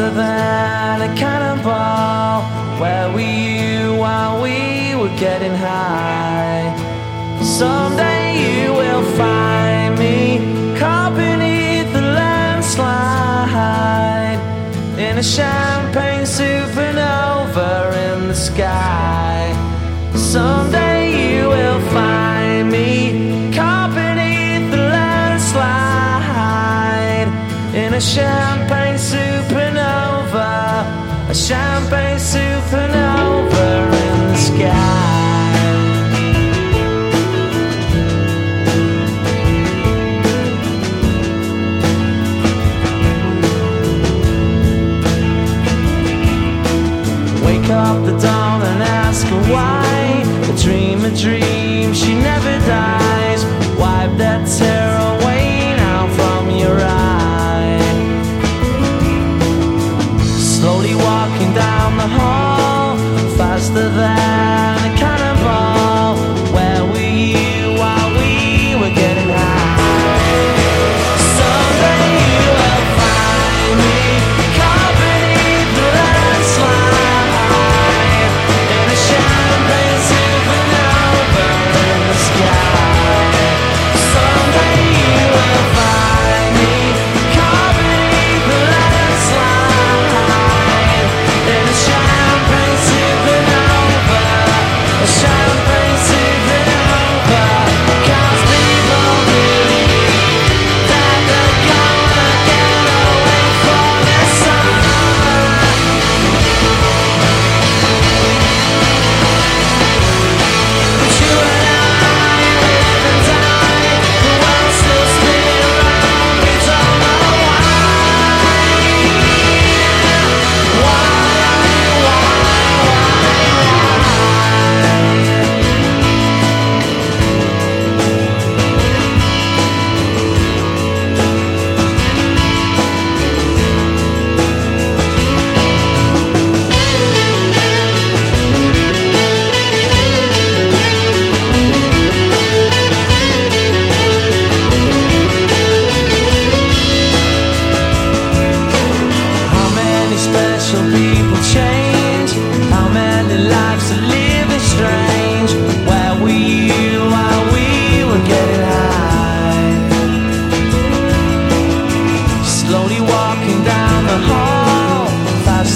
faster than a cannonball. Where were you while we were getting high? Someday you will find me caught beneath the landslide in a champagne supernova in the sky. Someday you will find me caught beneath the landslide in a champagne a champagne supernova in the sky. Wake up the dawn and ask her why. A dream, a dream, she never dies.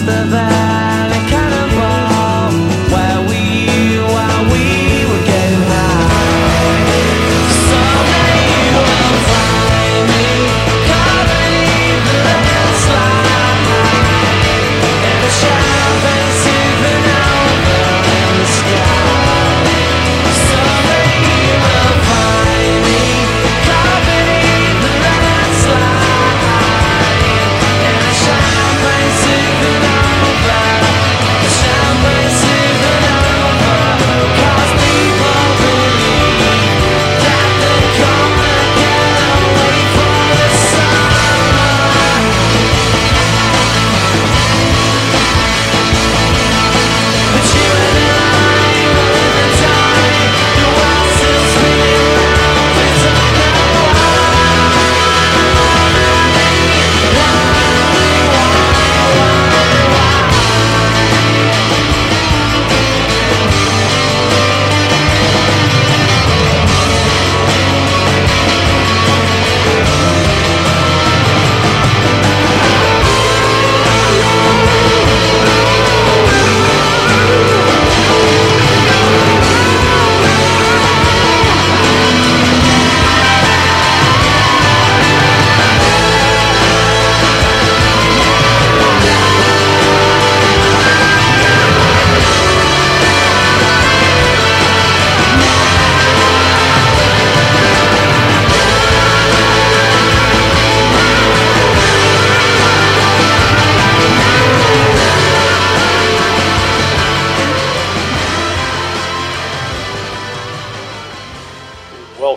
the valley.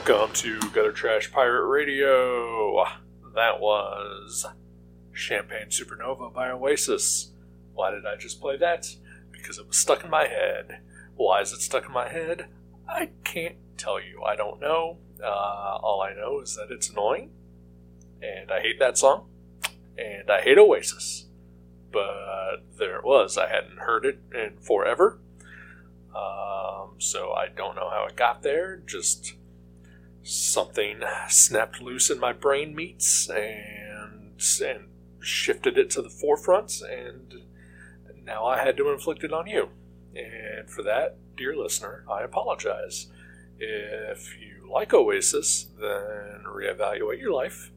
Welcome to Gutter Trash Pirate Radio. That was Champagne Supernova by Oasis. Why did I just play that? Because it was stuck in my head. Why is it stuck in my head? I can't tell you. I don't know. Uh, all I know is that it's annoying, and I hate that song, and I hate Oasis. But there it was. I hadn't heard it in forever. Um, so I don't know how it got there. Just something snapped loose in my brain meats and and shifted it to the forefront, and now I had to inflict it on you. And for that, dear listener, I apologize. If you like Oasis, then reevaluate your life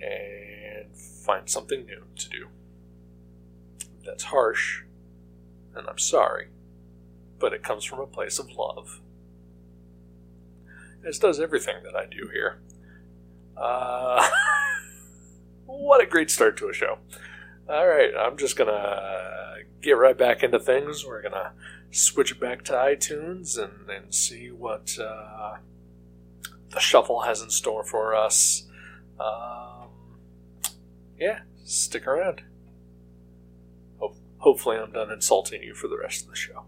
and find something new to do. That's harsh, and I'm sorry, but it comes from a place of love. As does everything that I do here. Uh, what a great start to a show. All right, I'm just going to get right back into things. We're going to switch it back to iTunes and, and see what uh, the shuffle has in store for us. Um, yeah, stick around. Ho- hopefully, I'm done insulting you for the rest of the show.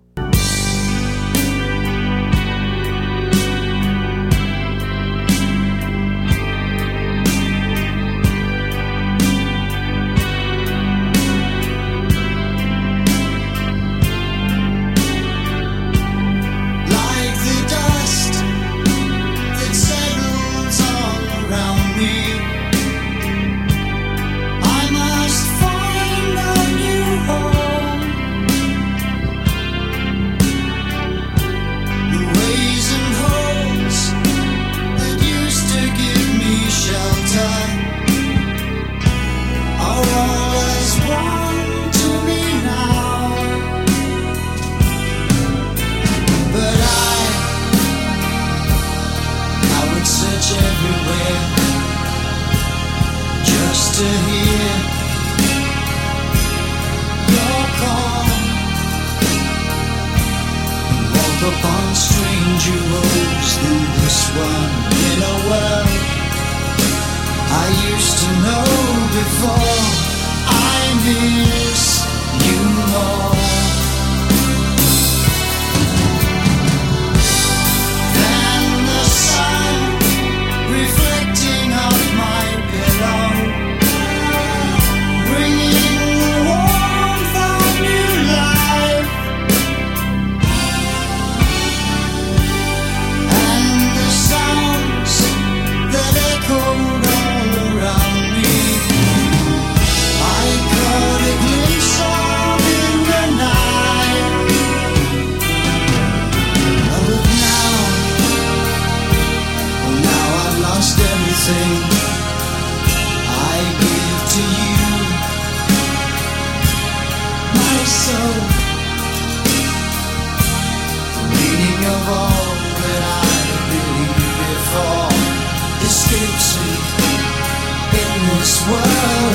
World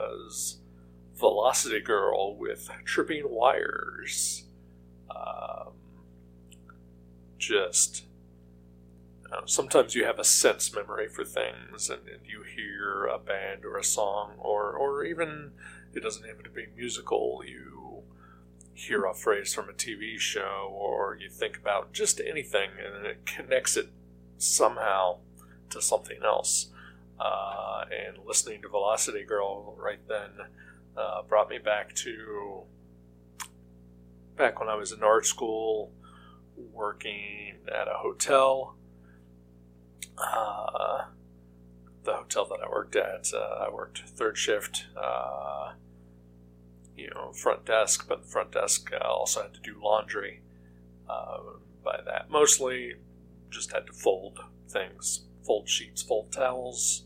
Was Velocity Girl with Tripping Wires. Um, just sometimes you have a sense memory for things, and, and, you hear a band or a song, or or even it doesn't have to be musical. You hear a phrase from a TV show, or you think about just anything, and it connects it somehow to something else. Uh, and listening to Velocity Girl right then uh, brought me back to back when I was in art school, working at a hotel uh, the hotel that I worked at, uh, I worked third shift, uh, you know, front desk, but the front desk uh, also had to do laundry. Uh, by that, mostly just had to fold things, fold sheets, fold towels,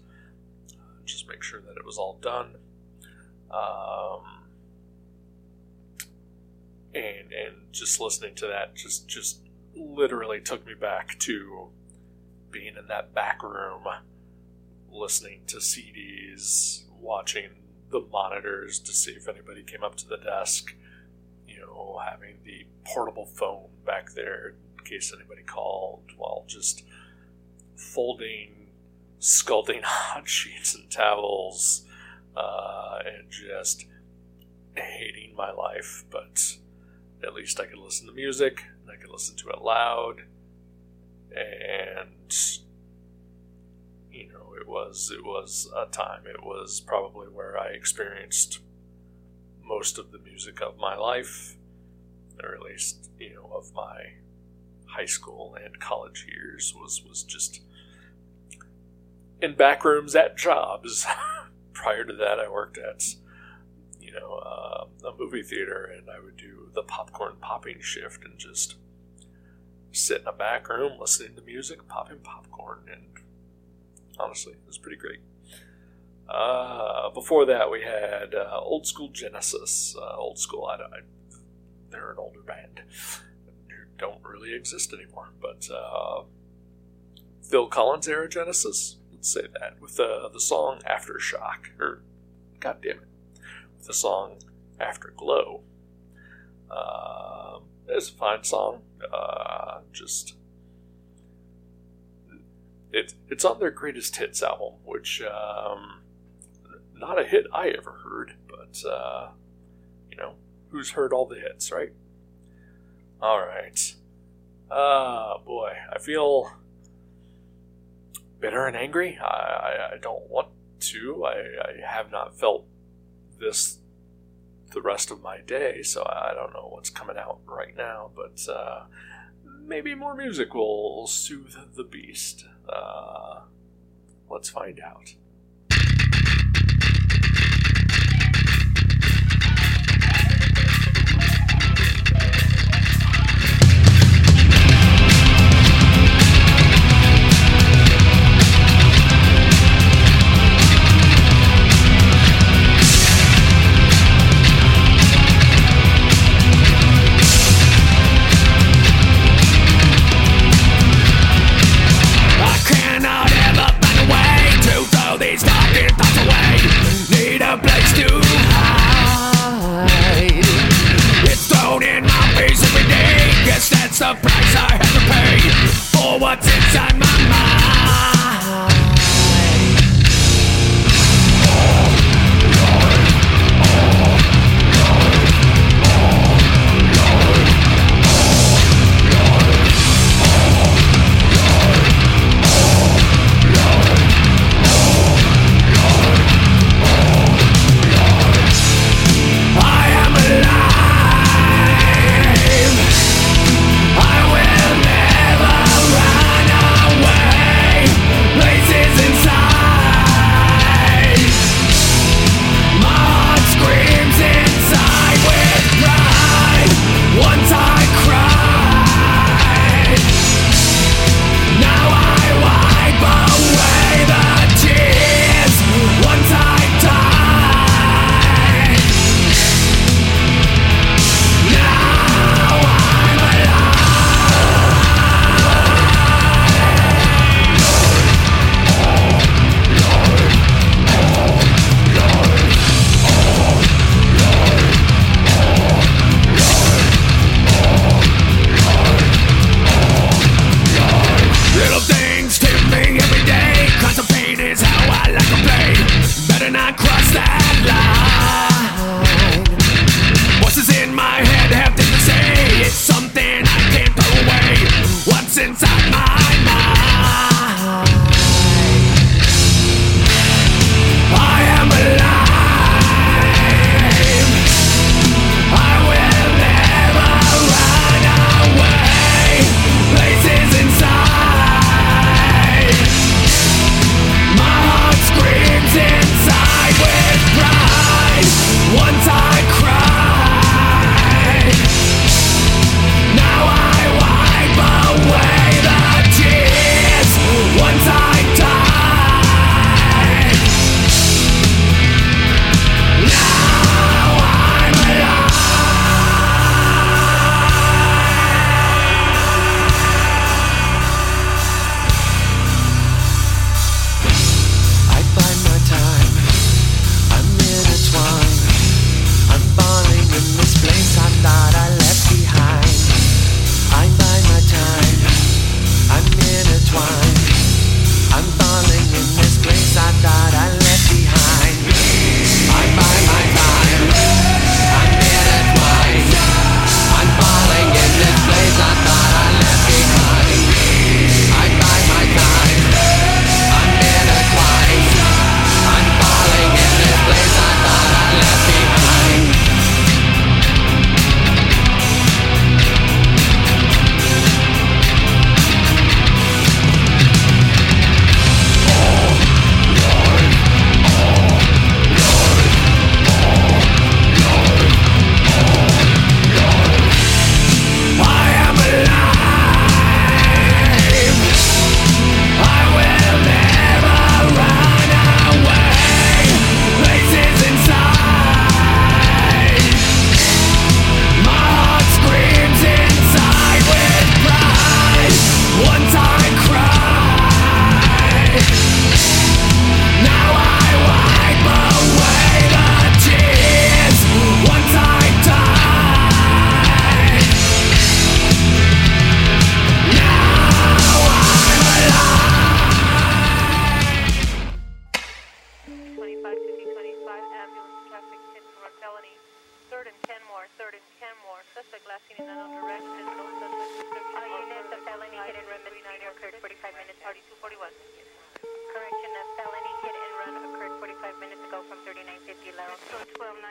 just make sure that it was all done. Um, and and just listening to that just just literally took me back to being in that back room, listening to CDs, watching the monitors to see if anybody came up to the desk, you know, having the portable phone back there in case anybody called, while just folding, scalding hot sheets and towels, uh, and just hating my life. But at least I could listen to music, I could listen to it loud and you know it was it was a time it was probably where i experienced most of the music of my life or at least you know of my high school and college years was was just in back rooms at jobs prior to that i worked at you know uh, a movie theater and i would do the popcorn popping shift and just sit in a back room listening to music, popping popcorn, and honestly, it was pretty great. Uh, before that, we had uh, Old School Genesis. Uh, old School, I, I, they're an older band who don't really exist anymore, but uh, Phil Collins era Genesis, say that, with the, the song Aftershock, or God damn it, with the song Afterglow. Uh, it's a fine song. Uh, just it it's on their greatest hits album, which um, not a hit I ever heard, but uh, you know who's heard all the hits, right? All right. Ah, boy, I feel bitter and angry. I, I, I don't want to. I, I have not felt this the rest of my day, so I don't know what's coming out right now, but uh, maybe more music will soothe the beast. Uh, let's find out.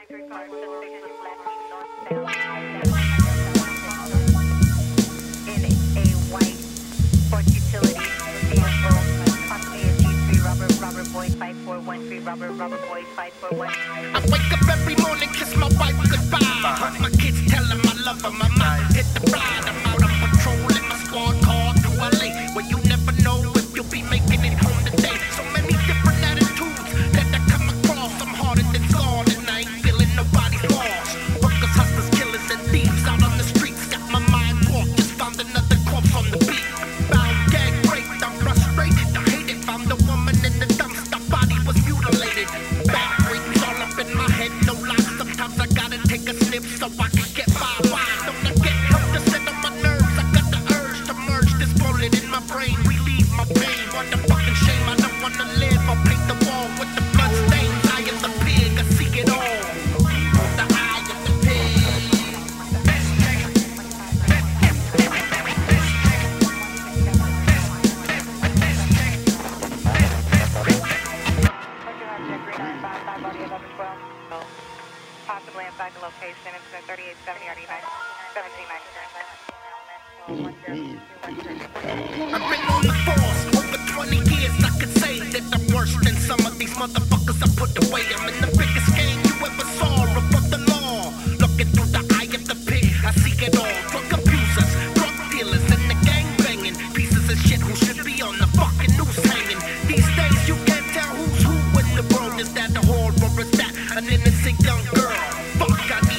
12 935 Mark Laurel. suspect is last northbound. Young girl? Fuck, I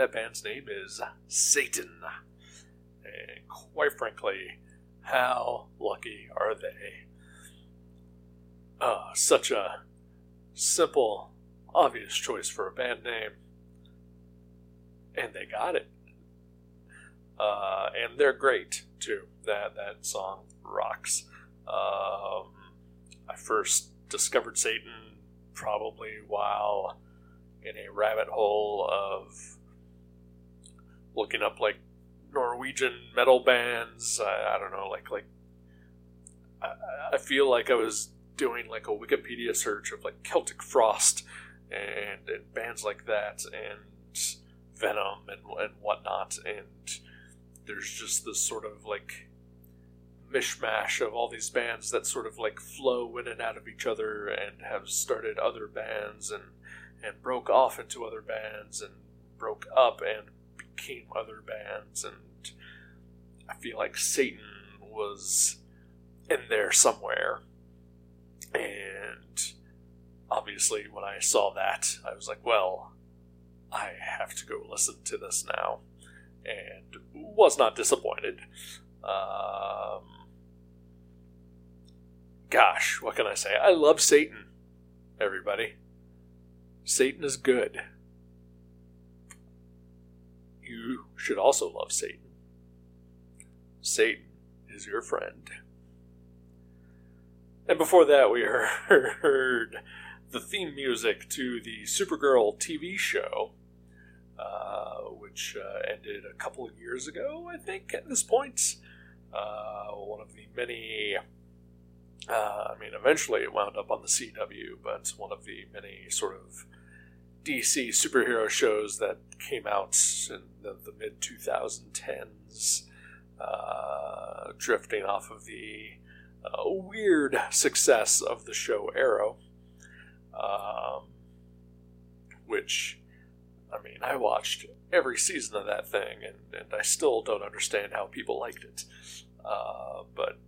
that band's name is Satan. And quite frankly, how lucky are they? Uh, such a simple, obvious choice for a band name. And they got it. Uh, and they're great too. That that song rocks. Um, I first discovered Satan probably while in a rabbit hole of looking up like Norwegian metal bands. I, I don't know, like like I, I feel like I was doing like a Wikipedia search of like Celtic Frost and, and bands like that and Venom and and whatnot and there's just this sort of like mishmash of all these bands that sort of like flow in and out of each other and have started other bands and and broke off into other bands and broke up and became other bands and I feel like Satan was in there somewhere and obviously when I saw that I was like well I have to go listen to this now and was not disappointed. Um, gosh, what can I say? I love Satan, everybody. Satan is good. You should also love Satan. Satan is your friend. And before that, we heard the theme music to the Supergirl TV show uh, which uh, ended a couple of years ago, I think, at this point. Uh, one of the many. Uh, I mean, eventually it wound up on the CW, but one of the many sort of DC superhero shows that came out in the, the mid 2010s, uh, drifting off of the weird success of the show Arrow, um, which I mean, I watched every season of that thing, and, and I still don't understand how people liked it. Uh, but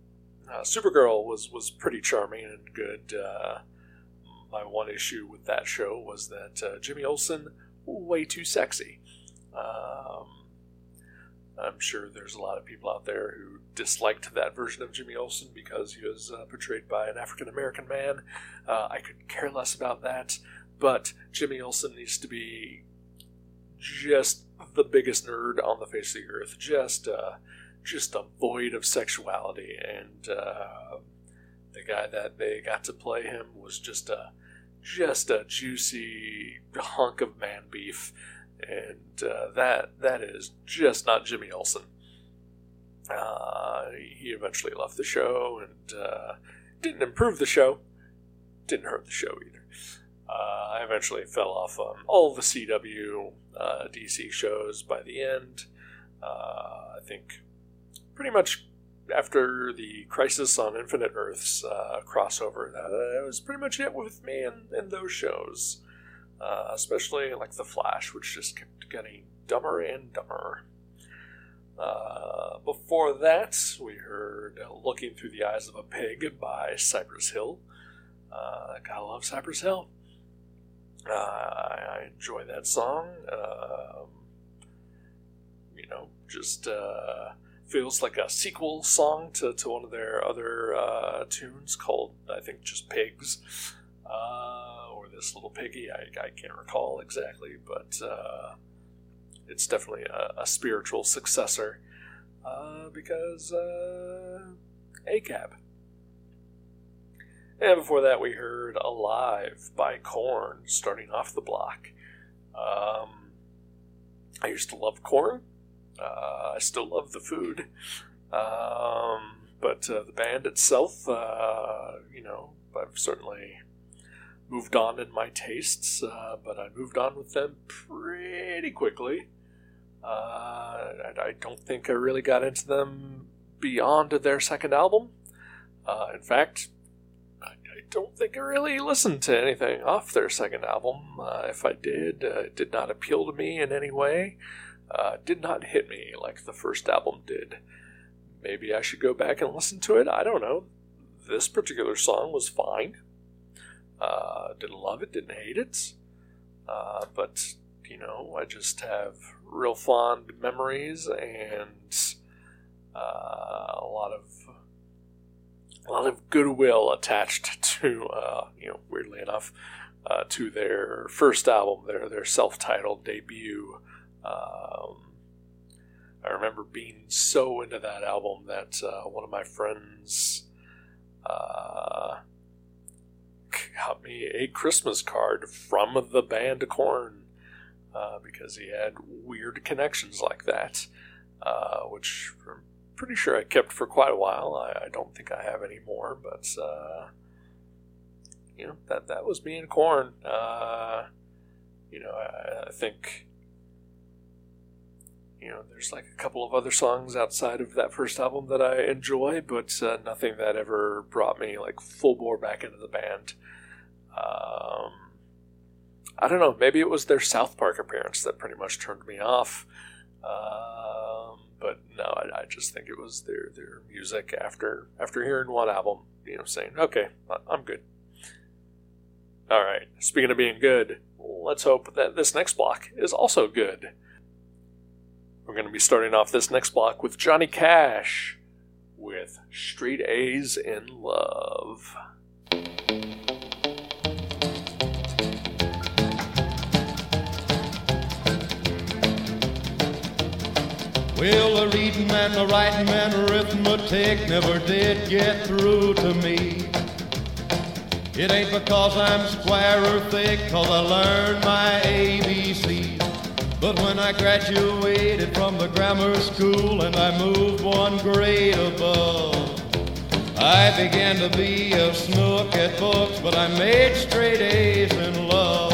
uh, Supergirl was, was pretty charming and good. My one issue with that show was that uh, Jimmy Olsen way too sexy. Um, I'm sure there's a lot of people out there who disliked that version of Jimmy Olsen because he was uh, portrayed by an African American man. Uh, I could care less about that, but Jimmy Olsen needs to be just the biggest nerd on the face of the earth, just uh, just a void of sexuality, and uh, the guy that they got to play him was just a just a juicy hunk of man beef, and uh, that that is just not Jimmy Olsen. Uh, he eventually left the show and uh, didn't improve the show, didn't hurt the show either. Uh, I eventually fell off um, all the CW uh, DC shows by the end. Uh, I think pretty much after the Crisis on Infinite Earths uh, crossover, that was pretty much it with me and, and those shows. Uh, especially like The Flash, which just kept getting dumber and dumber. Uh, before that, we heard Looking Through the Eyes of a Pig by Cypress Hill. Uh, gotta love Cypress Hill. Uh, I enjoy that song. Um, you know, just uh, feels like a sequel song to, to one of their other uh, tunes called, I think, just Pigs. Uh, or this little piggy. I, I can't recall exactly, but uh, it's definitely a, a spiritual successor uh, because ACAB. And before that, we heard Alive by Korn starting off the block. Um, I used to love Korn. Uh, I still love the food. Um, but uh, the band itself, uh, you know, I've certainly moved on in my tastes, uh, but I moved on with them pretty quickly. Uh, I, I don't think I really got into them beyond their second album. Uh, in fact, I don't think I really listened to anything off their second album. If I did, it did not appeal to me in any way. Uh, did not hit me like the first album did. Maybe I should go back and listen to it. I don't know. This particular song was fine. Uh, didn't love it, didn't hate it. Uh, but you know, I just have real fond memories and uh, a lot of a lot of goodwill attached to, uh, you know, weirdly enough, uh, to their first album, their their self-titled debut. Um, I remember being so into that album that uh, one of my friends uh, got me a Christmas card from the band Korn uh, because he had weird connections like that, uh, which I'm pretty sure I kept for quite a while. I, I don't think I have any more, but uh, you know that that was me and Korn. Uh, you know, I, I think you know, there's like a couple of other songs outside of that first album that I enjoy, but uh, nothing that ever brought me like full bore back into the band. Um, I don't know. Maybe it was their South Park appearance that pretty much turned me off. Um, but no, I, I, just think it was their their music after after hearing one album, you know, saying, "Okay, I'm good." All right. Speaking of being good, let's hope that this next block is also good. We're going to be starting off this next block with Johnny Cash with Straight A's in Love. Well, the reading and the writing and arithmetic never did get through to me. It ain't because I'm square or thick, cause I learned my ABCs. But when I graduated from the grammar school and I moved one grade above, I began to be a snook at books, but I made straight A's in love.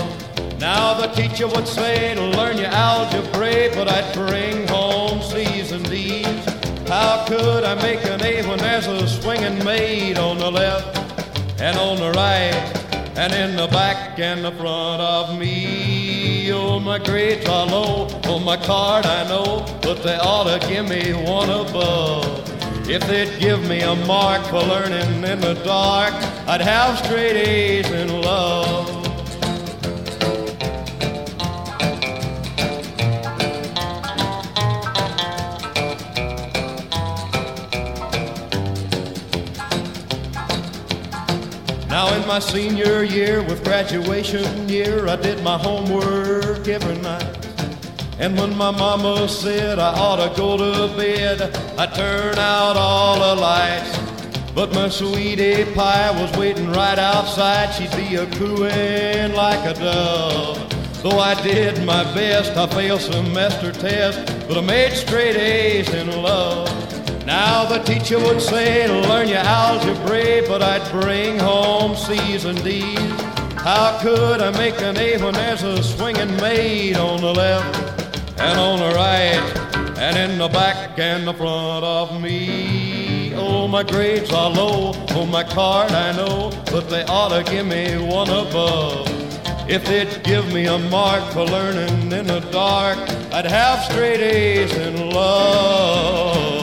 Now the teacher would say to learn your algebra, but I'd bring home C's and D's. How could I make an A when there's a swinging maid on the left and on the right and in the back and the front of me? Oh, my grades are low on oh, my card, I know, but they ought to give me one above. If they'd give me a mark for learning in the dark, I'd have straight A's in love. Now in my senior year with graduation year, I did my homework every night. And when my mama said I ought to go to bed, I turned out all the lights. But my sweetie pie was waiting right outside. She'd be a cooing like a dove. Though I did my best, I failed semester test, but I made straight A's in love. Now the teacher would say, learn your algebra, but I'd bring home C's and D's. How could I make an A when there's a swinging maid on the left and on the right and in the back and the front of me? Oh, my grades are low on my card, I know, but they ought to give me one above. If they'd give me a mark for learning in the dark, I'd have straight A's in love.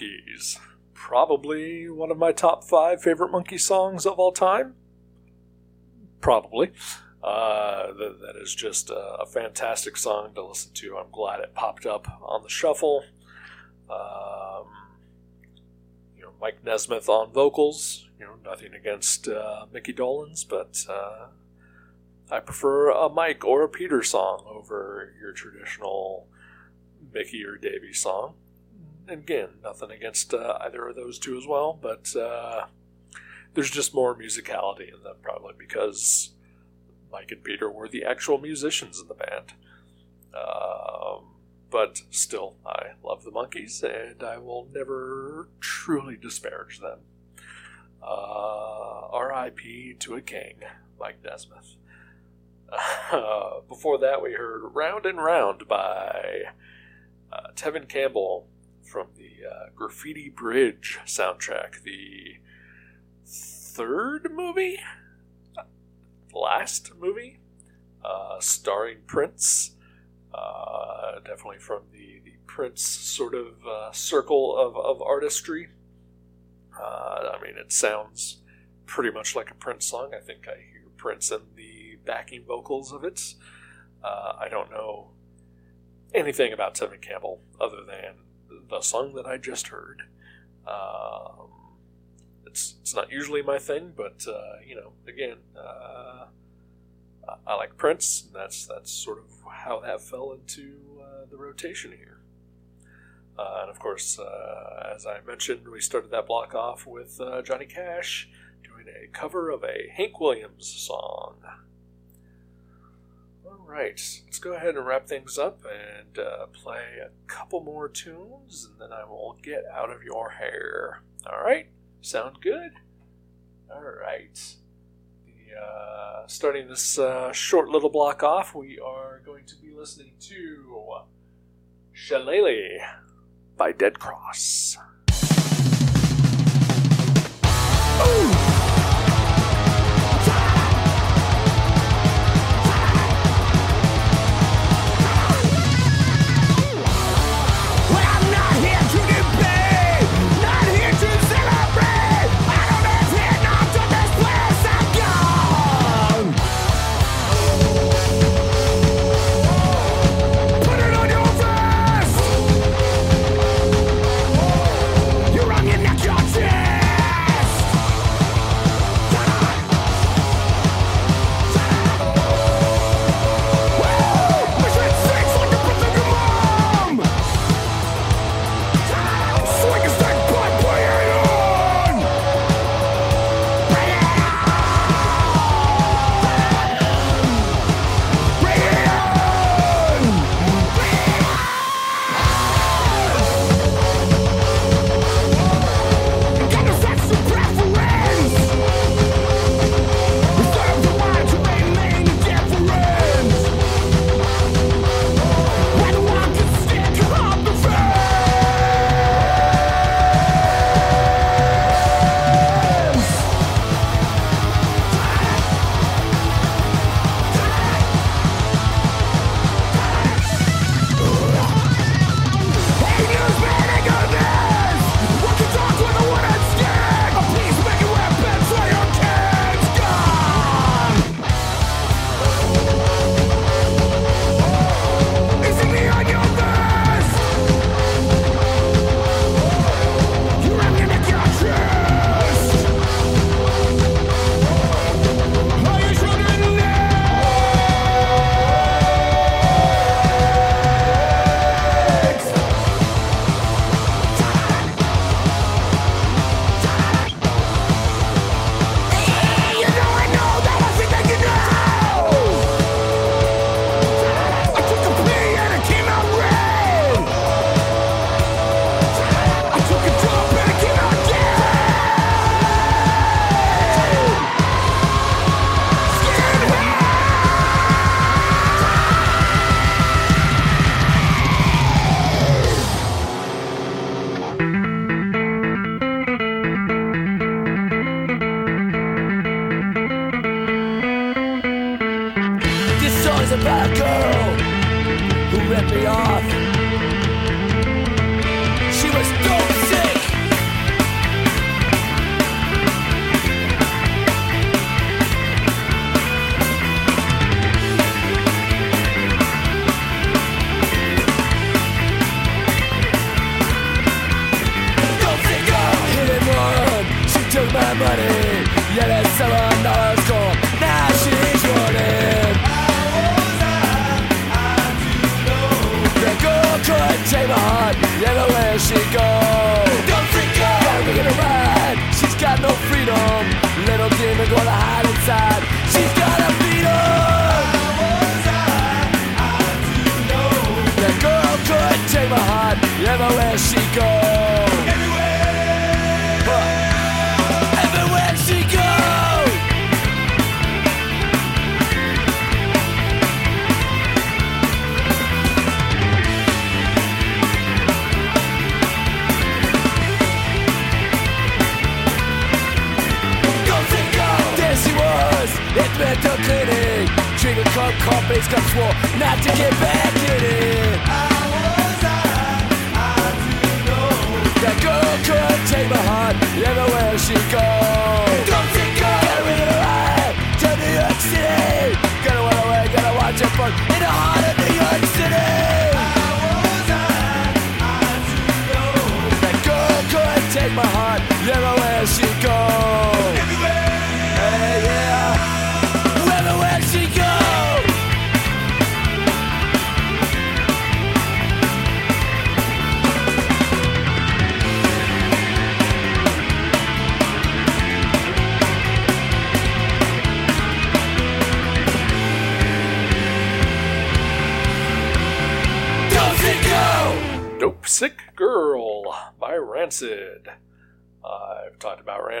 Monkees. Probably one of my top five favorite monkey songs of all time. Probably. Uh, th- that is just a, a fantastic song to listen to. I'm glad it popped up on the shuffle. Um, you know, Mike Nesmith on vocals. You know, nothing against uh, Mickey Dolenz, but uh, I prefer a Mike or a Peter song over your traditional Mickey or Davy song. Again, nothing against uh, either of those two as well, but uh, there's just more musicality in them, probably because Mike and Peter were the actual musicians in the band. Um, but still, I love the Monkees, and I will never truly disparage them. Uh, R.I.P. to a king, Mike Nesmith. Uh, before that, we heard Round and Round by uh, Tevin Campbell from the uh, Graffiti Bridge soundtrack, the third movie? Last movie? Uh, starring Prince. Uh, definitely from the, the Prince sort of uh, circle of, of artistry. Uh, I mean, it sounds pretty much like a Prince song. I think I hear Prince in the backing vocals of it. Uh, I don't know anything about Tevin Campbell other than the song that I just heard. Um, it's it's not usually my thing, but uh, you know, again, uh, I- like Prince. And that's that's sort of how that fell into uh, the rotation here. Uh, and of course, uh, as I mentioned, we started that block off with uh, Johnny Cash doing a cover of a Hank Williams song. All right, let's go ahead and wrap things up and uh, play a couple more tunes, and then I will get out of your hair. All right, sound good? All right. The, uh, starting this uh, short little block off, we are going to be listening to Shillelagh by Dead Cross. Well,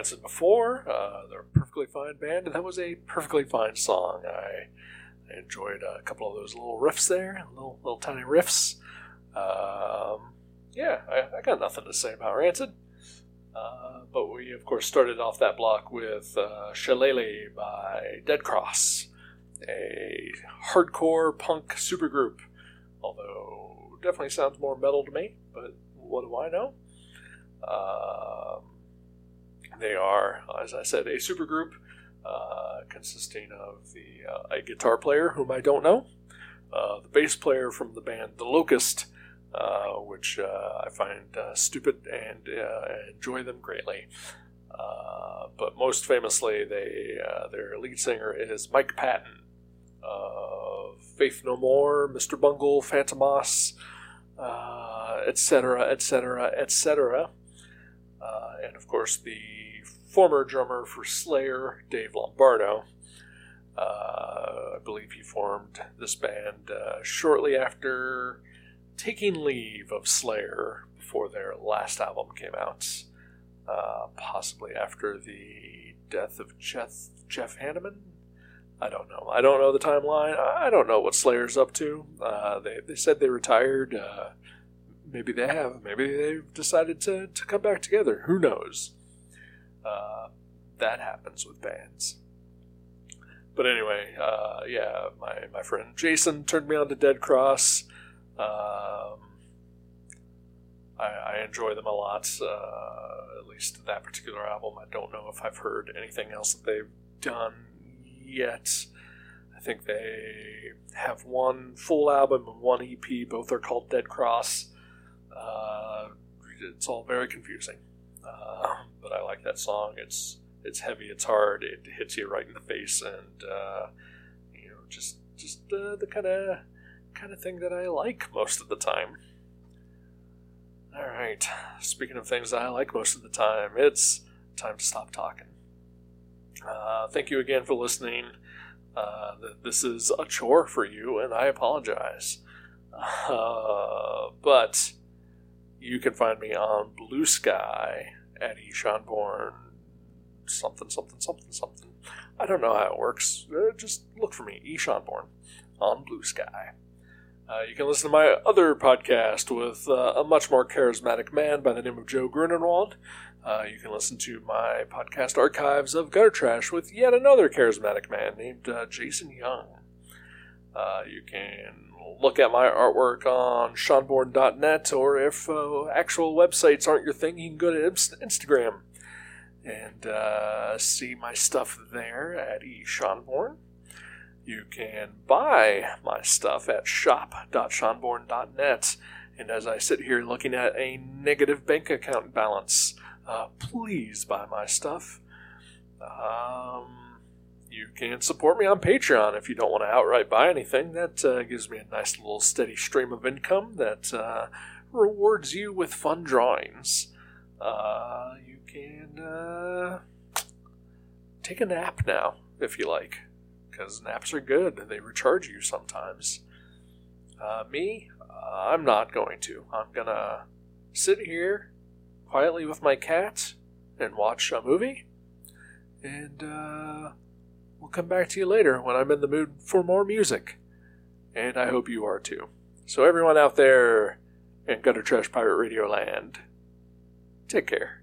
Rancid before. Uh, they're a perfectly fine band, and that was a perfectly fine song. I, I enjoyed a couple of those little riffs there, little little tiny riffs. Um, yeah, I, I got nothing to say about Rancid. Uh, but we, of course, started off that block with uh, Shillelagh by Dead Cross, a hardcore punk supergroup. Although, definitely sounds more metal to me, but what do I know? Um, they are, as I said, a supergroup uh, consisting of the uh, a guitar player whom I don't know, uh, the bass player from the band The Locust, uh, which uh, I find uh, stupid and uh, enjoy them greatly. Uh, but most famously, they uh, their lead singer is Mike Patton of Faith No More, Mr. Bungle, Fantômas, etc., etc., etc. And of course, the former drummer for Slayer, Dave Lombardo. Uh, I believe he formed this band uh, shortly after taking leave of Slayer before their last album came out, uh, possibly after the death of Jeff, Jeff Hanneman. I don't know. I don't know the timeline. I don't know what Slayer's up to. Uh, they, they said they retired. Uh, maybe they have. Maybe they've decided to, to come back together. Who knows? Uh, that happens with bands. But anyway, uh, yeah, my, my friend Jason turned me on to Dead Cross. Um, I, I enjoy them a lot, uh, at least that particular album. I don't know if I've heard anything else that they've done yet. I think they have one full album and one EP. Both are called Dead Cross. Uh, it's all very confusing, uh, but I like that song. It's it's heavy, it's hard, it hits you right in the face, and uh, you know, just just uh, the kind of kind of thing that I like most of the time. All right. Speaking of things I like most of the time, it's time to stop talking. Uh, thank you again for listening. Uh, this is a chore for you, and I apologize. Uh, but you can find me on Blue Sky at eSeanborn something, something, something, something. I don't know how it works. Uh, just look for me, eSeanborn, on Blue Sky. Uh, you can listen to my other podcast with uh, a much more charismatic man by the name of Joe Grunenwald. Uh, you can listen to my podcast archives of Gutter Trash with yet another charismatic man named uh, Jason Young. Uh, you can look at my artwork on seanborn.net, or if uh, actual websites aren't your thing, you can go to Instagram and uh, see my stuff there at eSeanborn. You can buy my stuff at shop.seanborn.net. And as I sit here looking at a negative bank account balance, uh, please buy my stuff. Um, you can support me on Patreon if you don't want to outright buy anything. That uh, gives me a nice little steady stream of income that uh, rewards you with fun drawings. Uh, you can uh, take a nap now if you like, because naps are good. They recharge you sometimes. Uh, me, I'm not going to. I'm gonna sit here quietly with my cat and watch a movie, and uh, we'll come back to you later when I'm in the mood for more music. And I hope you are too. So, everyone out there in Gutter Trash Pirate Radio Land, take care.